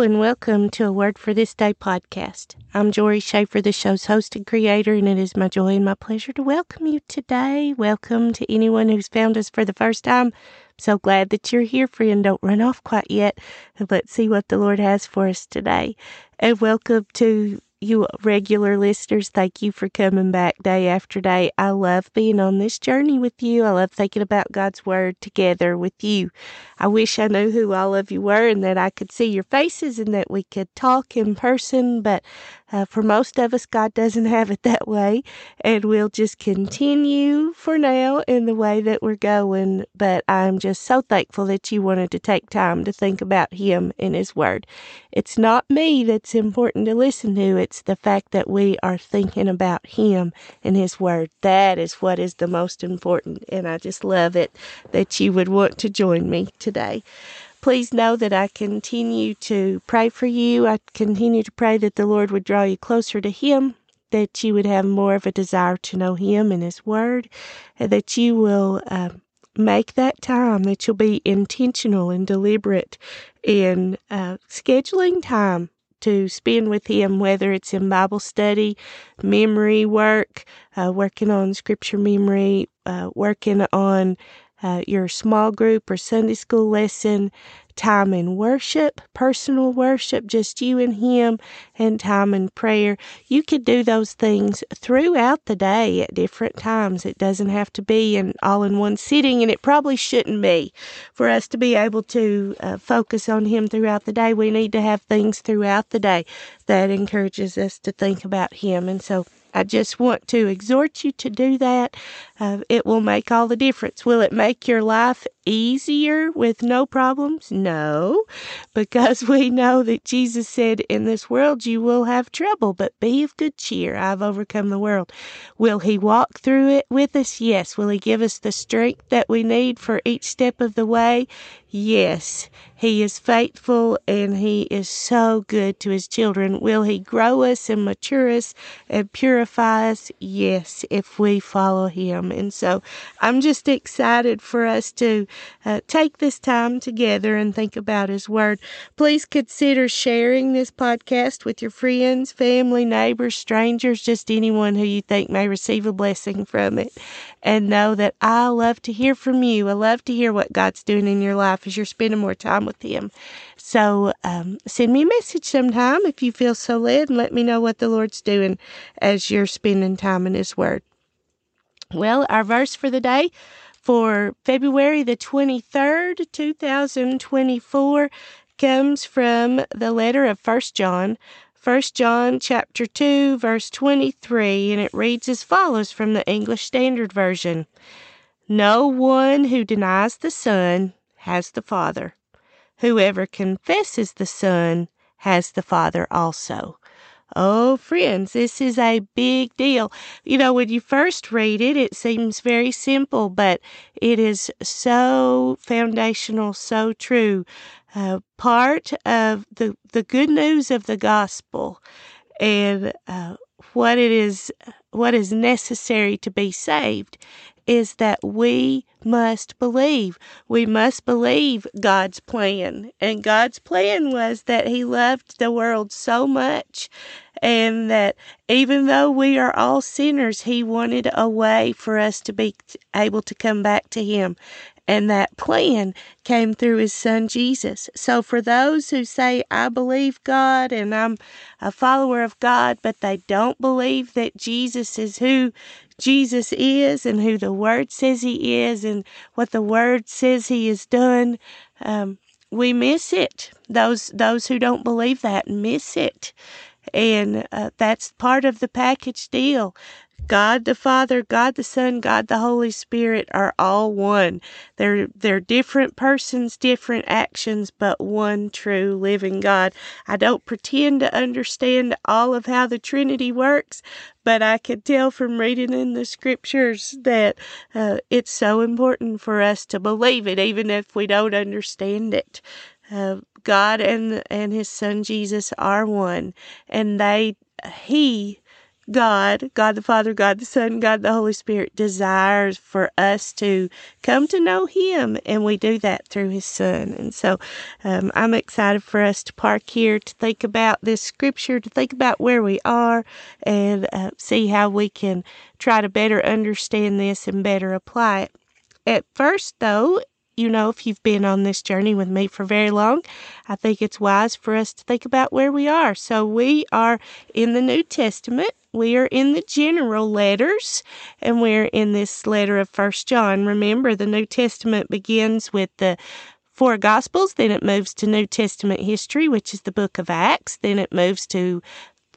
And welcome to a Word for This Day podcast. I'm Jori Shaffer, the show's host and creator, and it is my joy and my pleasure to welcome you today. Welcome to anyone who's found us for the first time. I'm so glad that you're here, friend. Don't run off quite yet. Let's see what the Lord has for us today. And welcome to you regular listeners, thank you for coming back day after day. I love being on this journey with you. I love thinking about God's Word together with you. I wish I knew who all of you were and that I could see your faces and that we could talk in person, but uh, for most of us, God doesn't have it that way, and we'll just continue for now in the way that we're going. But I'm just so thankful that you wanted to take time to think about Him and His Word. It's not me that's important to listen to, it's the fact that we are thinking about Him and His Word. That is what is the most important, and I just love it that you would want to join me today. Please know that I continue to pray for you. I continue to pray that the Lord would draw you closer to Him, that you would have more of a desire to know Him and His Word, and that you will uh, make that time, that you'll be intentional and deliberate in uh, scheduling time to spend with Him, whether it's in Bible study, memory work, uh, working on scripture memory, uh, working on uh, your small group or Sunday school lesson, time in worship, personal worship, just you and Him, and time in prayer. You could do those things throughout the day at different times. It doesn't have to be in all in one sitting, and it probably shouldn't be. For us to be able to uh, focus on Him throughout the day, we need to have things throughout the day that encourages us to think about Him. And so, I just want to exhort you to do that. Uh, it will make all the difference. Will it make your life easier with no problems? No, because we know that Jesus said, In this world you will have trouble, but be of good cheer. I've overcome the world. Will He walk through it with us? Yes. Will He give us the strength that we need for each step of the way? Yes, He is faithful and He is so good to His children. Will He grow us and mature us and purify us? Yes, if we follow Him. And so I'm just excited for us to uh, take this time together and think about His Word. Please consider sharing this podcast with your friends, family, neighbors, strangers, just anyone who you think may receive a blessing from it. And know that I love to hear from you. I love to hear what God's doing in your life as you're spending more time with Him. So um, send me a message sometime if you feel so led and let me know what the Lord's doing as you're spending time in His Word. Well, our verse for the day for February the 23rd, 2024 comes from the letter of First John. 1 John chapter 2 verse 23 and it reads as follows from the English Standard Version. No one who denies the Son has the Father. Whoever confesses the Son has the Father also. Oh, friends, this is a big deal. You know, when you first read it, it seems very simple, but it is so foundational, so true. Uh, part of the, the good news of the gospel and uh, what it is, what is necessary to be saved is that we must believe. We must believe God's plan. And God's plan was that He loved the world so much and that even though we are all sinners, He wanted a way for us to be able to come back to Him. And that plan came through his son Jesus. So for those who say, I believe God and I'm a follower of God, but they don't believe that Jesus is who Jesus is and who the Word says He is and what the Word says He has done, um, we miss it. Those those who don't believe that miss it, and uh, that's part of the package deal. God the Father, God the Son, God the Holy Spirit are all one. They're they're different persons, different actions, but one true living God. I don't pretend to understand all of how the Trinity works, but I can tell from reading in the scriptures that uh, it's so important for us to believe it, even if we don't understand it. Uh, God and and His Son Jesus are one, and they He God, God the Father, God the Son, God the Holy Spirit desires for us to come to know Him, and we do that through His Son. And so um, I'm excited for us to park here to think about this scripture, to think about where we are, and uh, see how we can try to better understand this and better apply it. At first, though, you know, if you've been on this journey with me for very long, I think it's wise for us to think about where we are. So we are in the New Testament. We are in the general letters, and we're in this letter of First John. Remember, the New Testament begins with the four Gospels, then it moves to New Testament history, which is the book of Acts, then it moves to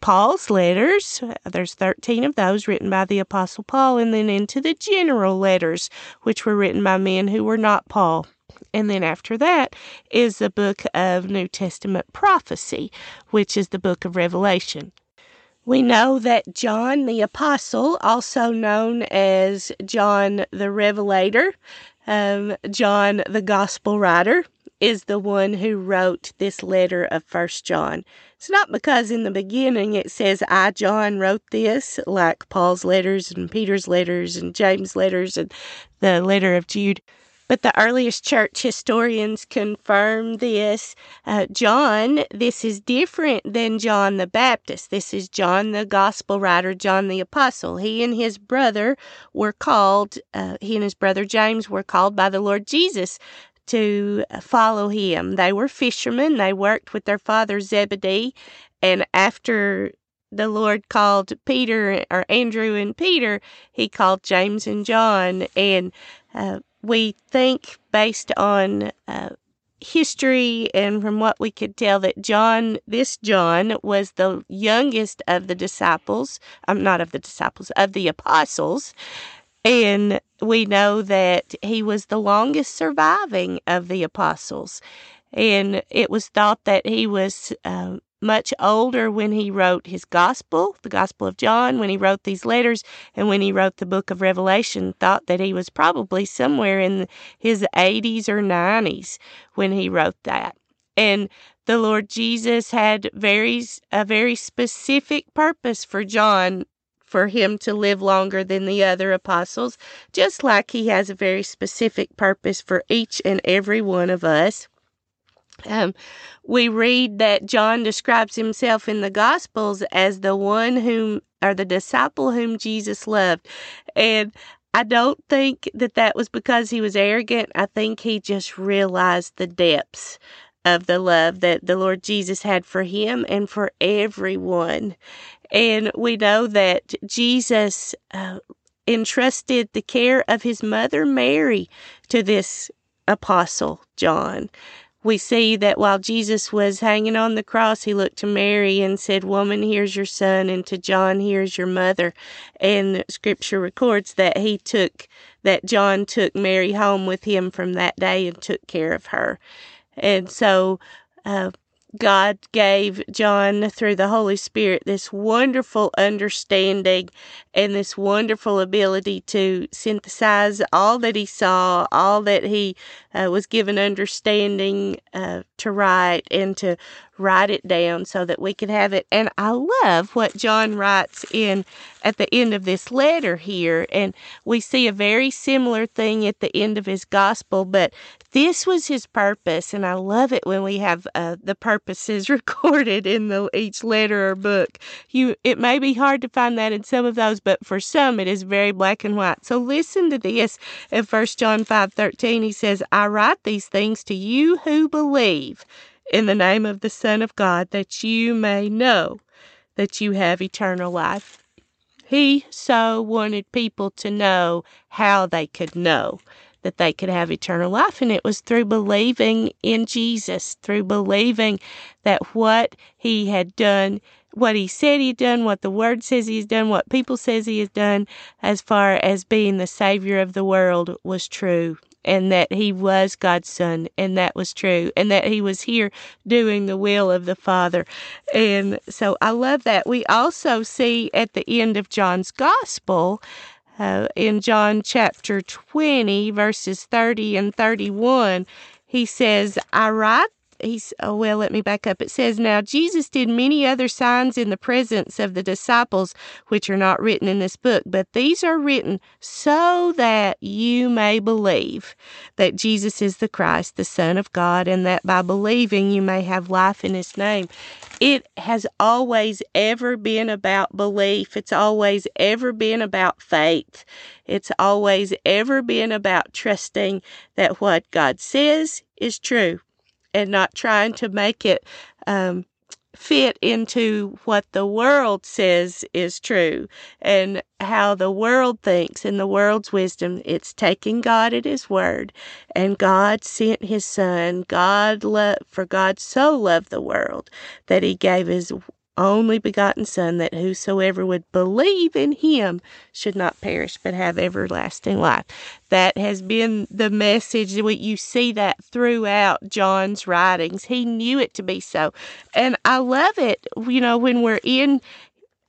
Paul's letters. There's 13 of those written by the Apostle Paul, and then into the general letters, which were written by men who were not Paul. And then after that is the book of New Testament prophecy, which is the book of Revelation. We know that John the Apostle, also known as John the Revelator, um, John the Gospel Writer, is the one who wrote this letter of First John. It's not because in the beginning it says, I, John, wrote this, like Paul's letters and Peter's letters and James' letters and the letter of Jude. But the earliest church historians confirm this. Uh, John, this is different than John the Baptist. This is John the gospel writer, John the apostle. He and his brother were called, uh, he and his brother James were called by the Lord Jesus to follow him. They were fishermen. They worked with their father Zebedee. And after the Lord called Peter or Andrew and Peter, he called James and John. And uh, we think, based on uh, history and from what we could tell, that John, this John, was the youngest of the disciples. I'm um, not of the disciples, of the apostles. And we know that he was the longest surviving of the apostles. And it was thought that he was uh, much older when he wrote his gospel, the Gospel of John, when he wrote these letters, and when he wrote the book of Revelation, thought that he was probably somewhere in his 80s or 90s when he wrote that. And the Lord Jesus had very a very specific purpose for John for him to live longer than the other apostles, just like he has a very specific purpose for each and every one of us. Um, we read that John describes himself in the Gospels as the one whom, or the disciple whom Jesus loved. And I don't think that that was because he was arrogant. I think he just realized the depths of the love that the Lord Jesus had for him and for everyone. And we know that Jesus uh, entrusted the care of his mother Mary to this apostle, John. We see that while Jesus was hanging on the cross, he looked to Mary and said, Woman, here's your son, and to John, here's your mother. And scripture records that he took, that John took Mary home with him from that day and took care of her. And so, uh, God gave John through the Holy Spirit this wonderful understanding and this wonderful ability to synthesize all that he saw, all that he uh, was given understanding uh, to write and to write it down so that we could have it. And I love what John writes in at the end of this letter here. And we see a very similar thing at the end of his gospel, but this was his purpose. And I love it when we have uh, the purposes recorded in the each letter or book. You, it may be hard to find that in some of those, but for some it is very black and white. So listen to this in First John 5 13. He says, I write these things to you who believe in the name of the Son of God, that you may know that you have eternal life. He so wanted people to know how they could know that they could have eternal life. And it was through believing in Jesus, through believing that what he had done, what he said he'd done, what the word says he's done, what people says he has done, as far as being the savior of the world was true and that he was God's son, and that was true, and that he was here doing the will of the Father. And so I love that. We also see at the end of John's Gospel, uh, in John chapter 20, verses 30 and 31, he says, I write he's, oh, well, let me back up. It says, Now Jesus did many other signs in the presence of the disciples, which are not written in this book, but these are written so that you may believe that Jesus is the Christ, the Son of God, and that by believing you may have life in his name. It has always ever been about belief. It's always ever been about faith. It's always ever been about trusting that what God says is true and not trying to make it um, fit into what the world says is true and how the world thinks and the world's wisdom. It's taking God at His word, and God sent His Son. God loved, for God so loved the world that He gave His only begotten Son, that whosoever would believe in him should not perish but have everlasting life. That has been the message. You see that throughout John's writings. He knew it to be so. And I love it, you know, when we're in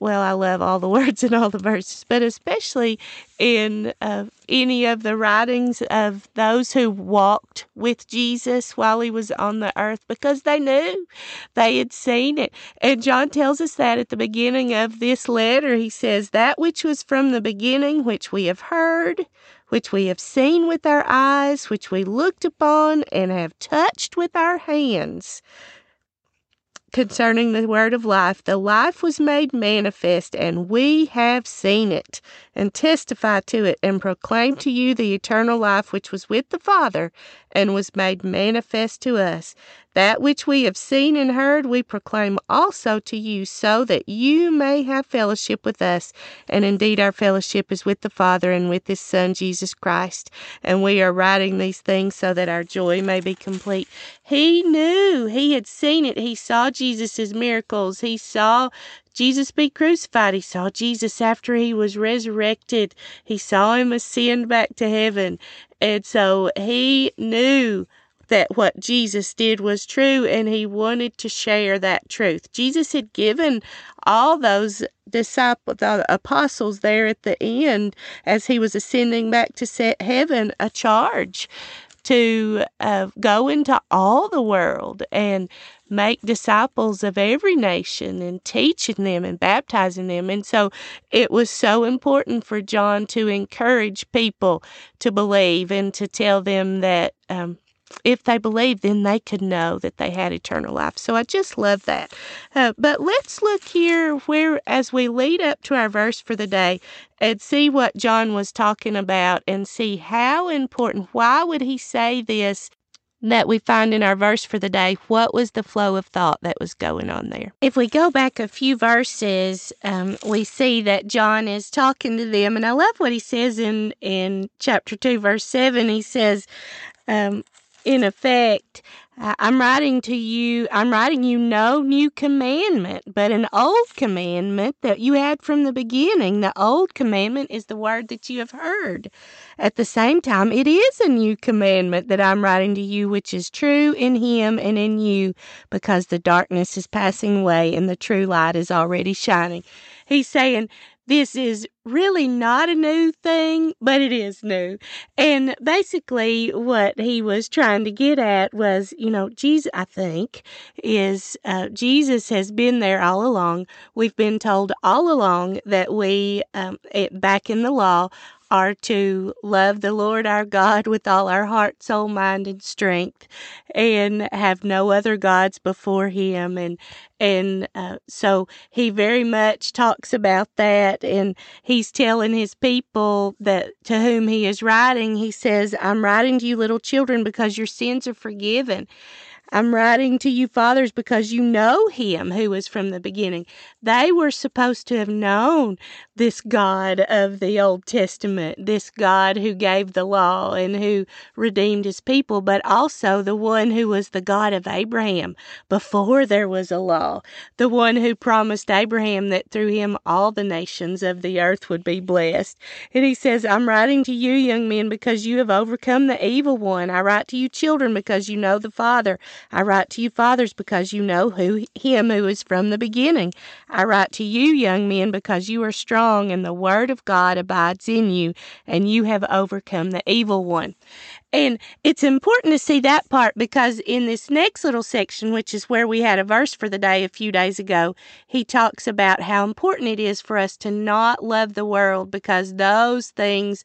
well, I love all the words and all the verses, but especially in uh, any of the writings of those who walked with Jesus while he was on the earth because they knew they had seen it. And John tells us that at the beginning of this letter. He says, That which was from the beginning, which we have heard, which we have seen with our eyes, which we looked upon and have touched with our hands concerning the word of life. The life was made manifest, and we have seen it, and testify to it, and proclaim to you the eternal life which was with the Father, and was made manifest to us. That which we have seen and heard, we proclaim also to you, so that you may have fellowship with us. And indeed, our fellowship is with the Father and with His Son, Jesus Christ. And we are writing these things so that our joy may be complete. He knew, he had seen it. He saw Jesus' miracles, he saw Jesus be crucified. He saw Jesus after he was resurrected. He saw him ascend back to heaven. And so he knew that what Jesus did was true and he wanted to share that truth. Jesus had given all those disciples, the apostles there at the end, as he was ascending back to heaven, a charge to uh, go into all the world and make disciples of every nation and teaching them and baptizing them. And so it was so important for John to encourage people to believe and to tell them that um, if they believed, then they could know that they had eternal life. So I just love that. Uh, but let's look here where, as we lead up to our verse for the day, and see what John was talking about and see how important, why would he say this that we find in our verse for the day, what was the flow of thought that was going on there? If we go back a few verses, um, we see that John is talking to them, and I love what he says in in chapter two, verse seven. He says, um, in effect, I'm writing to you, I'm writing you no new commandment, but an old commandment that you had from the beginning. The old commandment is the word that you have heard. At the same time, it is a new commandment that I'm writing to you, which is true in him and in you, because the darkness is passing away and the true light is already shining. He's saying, this is really not a new thing, but it is new. And basically, what he was trying to get at was, you know, Jesus, I think, is uh, Jesus has been there all along. We've been told all along that we, um, it, back in the law, are to love the Lord our God with all our heart, soul, mind, and strength, and have no other gods before Him. And and uh, so he very much talks about that, and he's telling his people that to whom he is writing. He says, "I'm writing to you, little children, because your sins are forgiven." I'm writing to you, fathers, because you know him who was from the beginning. They were supposed to have known this God of the Old Testament, this God who gave the law and who redeemed his people, but also the one who was the God of Abraham before there was a law, the one who promised Abraham that through him all the nations of the earth would be blessed. And he says, I'm writing to you, young men, because you have overcome the evil one. I write to you, children, because you know the Father. I write to you, fathers, because you know who him who is from the beginning. I write to you, young men, because you are strong, and the word of God abides in you, and you have overcome the evil one. And it's important to see that part because in this next little section, which is where we had a verse for the day a few days ago, he talks about how important it is for us to not love the world because those things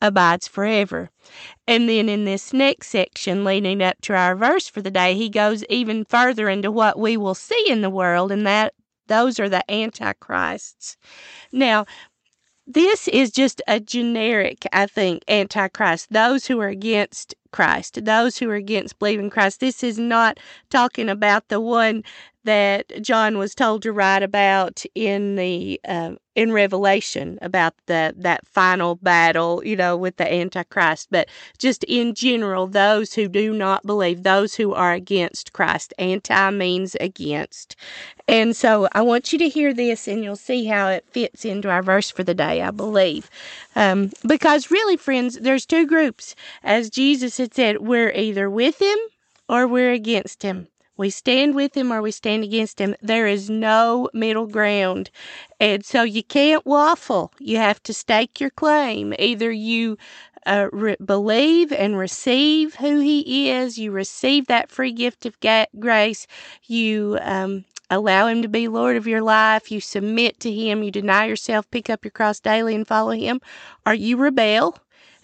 abides forever. And then in this next section, leading up to our verse for the day, he goes even further into what we will see in the world, and that those are the antichrists. Now, this is just a generic, I think, antichrist. Those who are against Christ, those who are against believing Christ. This is not talking about the one that John was told to write about in the uh, in Revelation about the that final battle, you know, with the Antichrist, but just in general, those who do not believe, those who are against Christ. Anti means against, and so I want you to hear this, and you'll see how it fits into our verse for the day. I believe, um, because really, friends, there's two groups, as Jesus had said, we're either with him or we're against him. We stand with him or we stand against him. There is no middle ground. And so you can't waffle. You have to stake your claim. Either you uh, re- believe and receive who he is, you receive that free gift of ga- grace, you um, allow him to be Lord of your life, you submit to him, you deny yourself, pick up your cross daily and follow him, or you rebel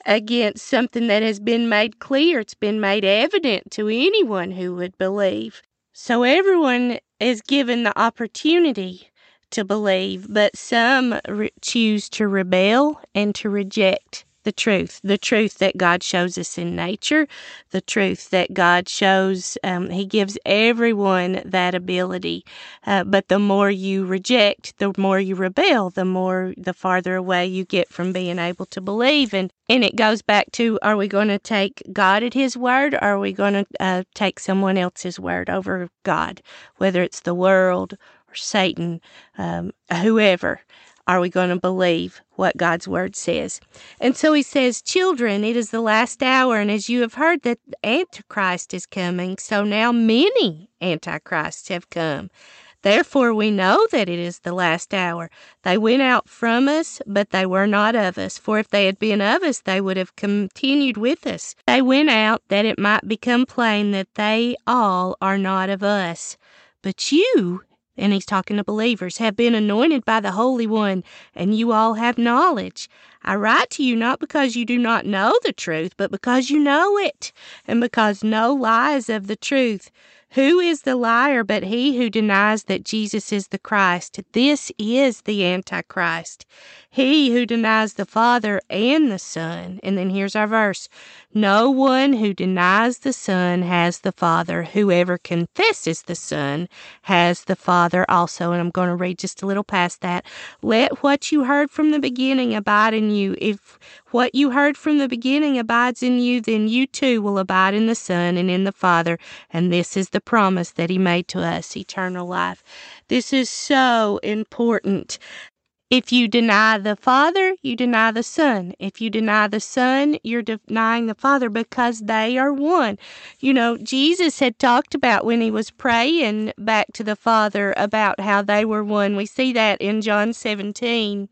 against something that has been made clear. It's been made evident to anyone who would believe. So everyone is given the opportunity to believe, but some re- choose to rebel and to reject the truth, the truth that God shows us in nature, the truth that God shows, um, He gives everyone that ability. Uh, but the more you reject, the more you rebel, the more, the farther away you get from being able to believe. And, and it goes back to are we going to take God at His word or are we going to uh, take someone else's word over God, whether it's the world or Satan, um, whoever are we going to believe what God's word says? And so he says, Children, it is the last hour, and as you have heard that Antichrist is coming, so now many Antichrists have come. Therefore, we know that it is the last hour. They went out from us, but they were not of us. For if they had been of us, they would have continued with us. They went out that it might become plain that they all are not of us. But you and he's talking to believers, have been anointed by the Holy One, and you all have knowledge. I write to you not because you do not know the truth, but because you know it, and because no lie is of the truth. Who is the liar but he who denies that Jesus is the Christ? This is the Antichrist. He who denies the Father and the Son. And then here's our verse. No one who denies the Son has the Father. Whoever confesses the Son has the Father also. And I'm going to read just a little past that. Let what you heard from the beginning abide in you. If what you heard from the beginning abides in you, then you too will abide in the Son and in the Father. And this is the promise that He made to us eternal life. This is so important. If you deny the Father, you deny the Son. If you deny the Son, you're denying the Father because they are one. You know, Jesus had talked about when he was praying back to the Father about how they were one. We see that in John 17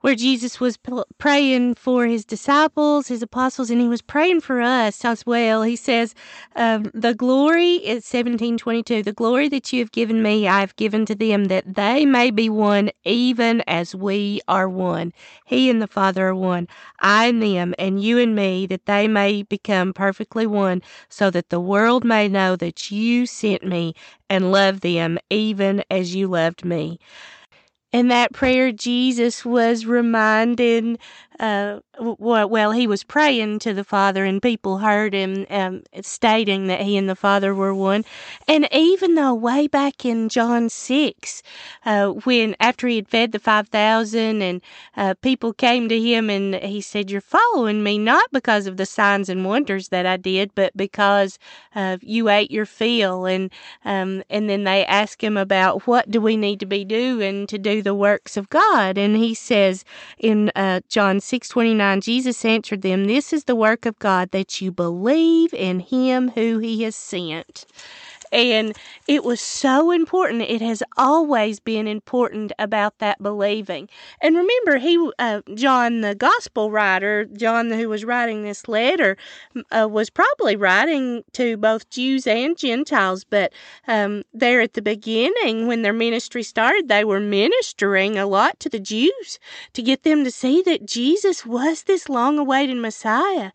where Jesus was praying for his disciples, his apostles, and he was praying for us as well. He says, um, "The glory is seventeen twenty-two. The glory that you have given me, I have given to them, that they may be one, even as we are one. He and the Father are one. I and them, and you and me, that they may become perfectly one, so that the world may know that you sent me and love them, even as you loved me." In that prayer, Jesus was reminding uh, well, he was praying to the Father, and people heard him um, stating that he and the Father were one. And even though way back in John 6, uh, when after he had fed the 5,000 and uh, people came to him and he said, You're following me not because of the signs and wonders that I did, but because you ate your fill. And, um, and then they ask him about what do we need to be doing to do the works of God. And he says in uh, John 6 29, Jesus answered them, This is the work of God, that you believe in him who he has sent. And it was so important. It has always been important about that believing. And remember, he, uh, John, the gospel writer, John, who was writing this letter, uh, was probably writing to both Jews and Gentiles. But um, there at the beginning, when their ministry started, they were ministering a lot to the Jews to get them to see that Jesus was this long awaited Messiah.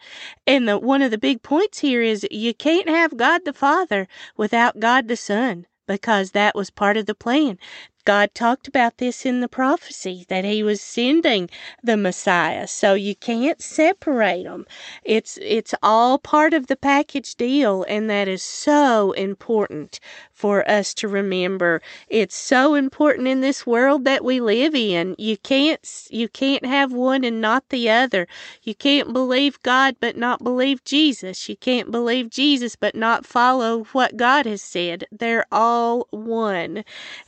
And the, one of the big points here is you can't have God the Father without without God the Son because that was part of the plan. God talked about this in the prophecy that he was sending the Messiah. So you can't separate them. It's it's all part of the package deal and that is so important for us to remember. It's so important in this world that we live in. You can't you can't have one and not the other. You can't believe God but not believe Jesus. You can't believe Jesus but not follow what God has said. They're all one.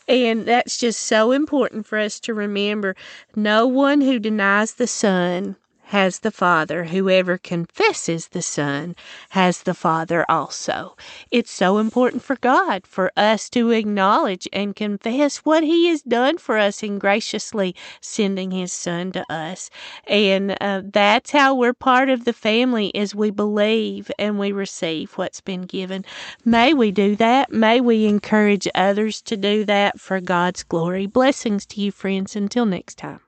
And that's just so important for us to remember. No one who denies the Son has the Father. Whoever confesses the Son has the Father also. It's so important for God for us to acknowledge and confess what He has done for us in graciously sending His Son to us. And uh, that's how we're part of the family as we believe and we receive what's been given. May we do that. May we encourage others to do that for God's glory. Blessings to you, friends. Until next time.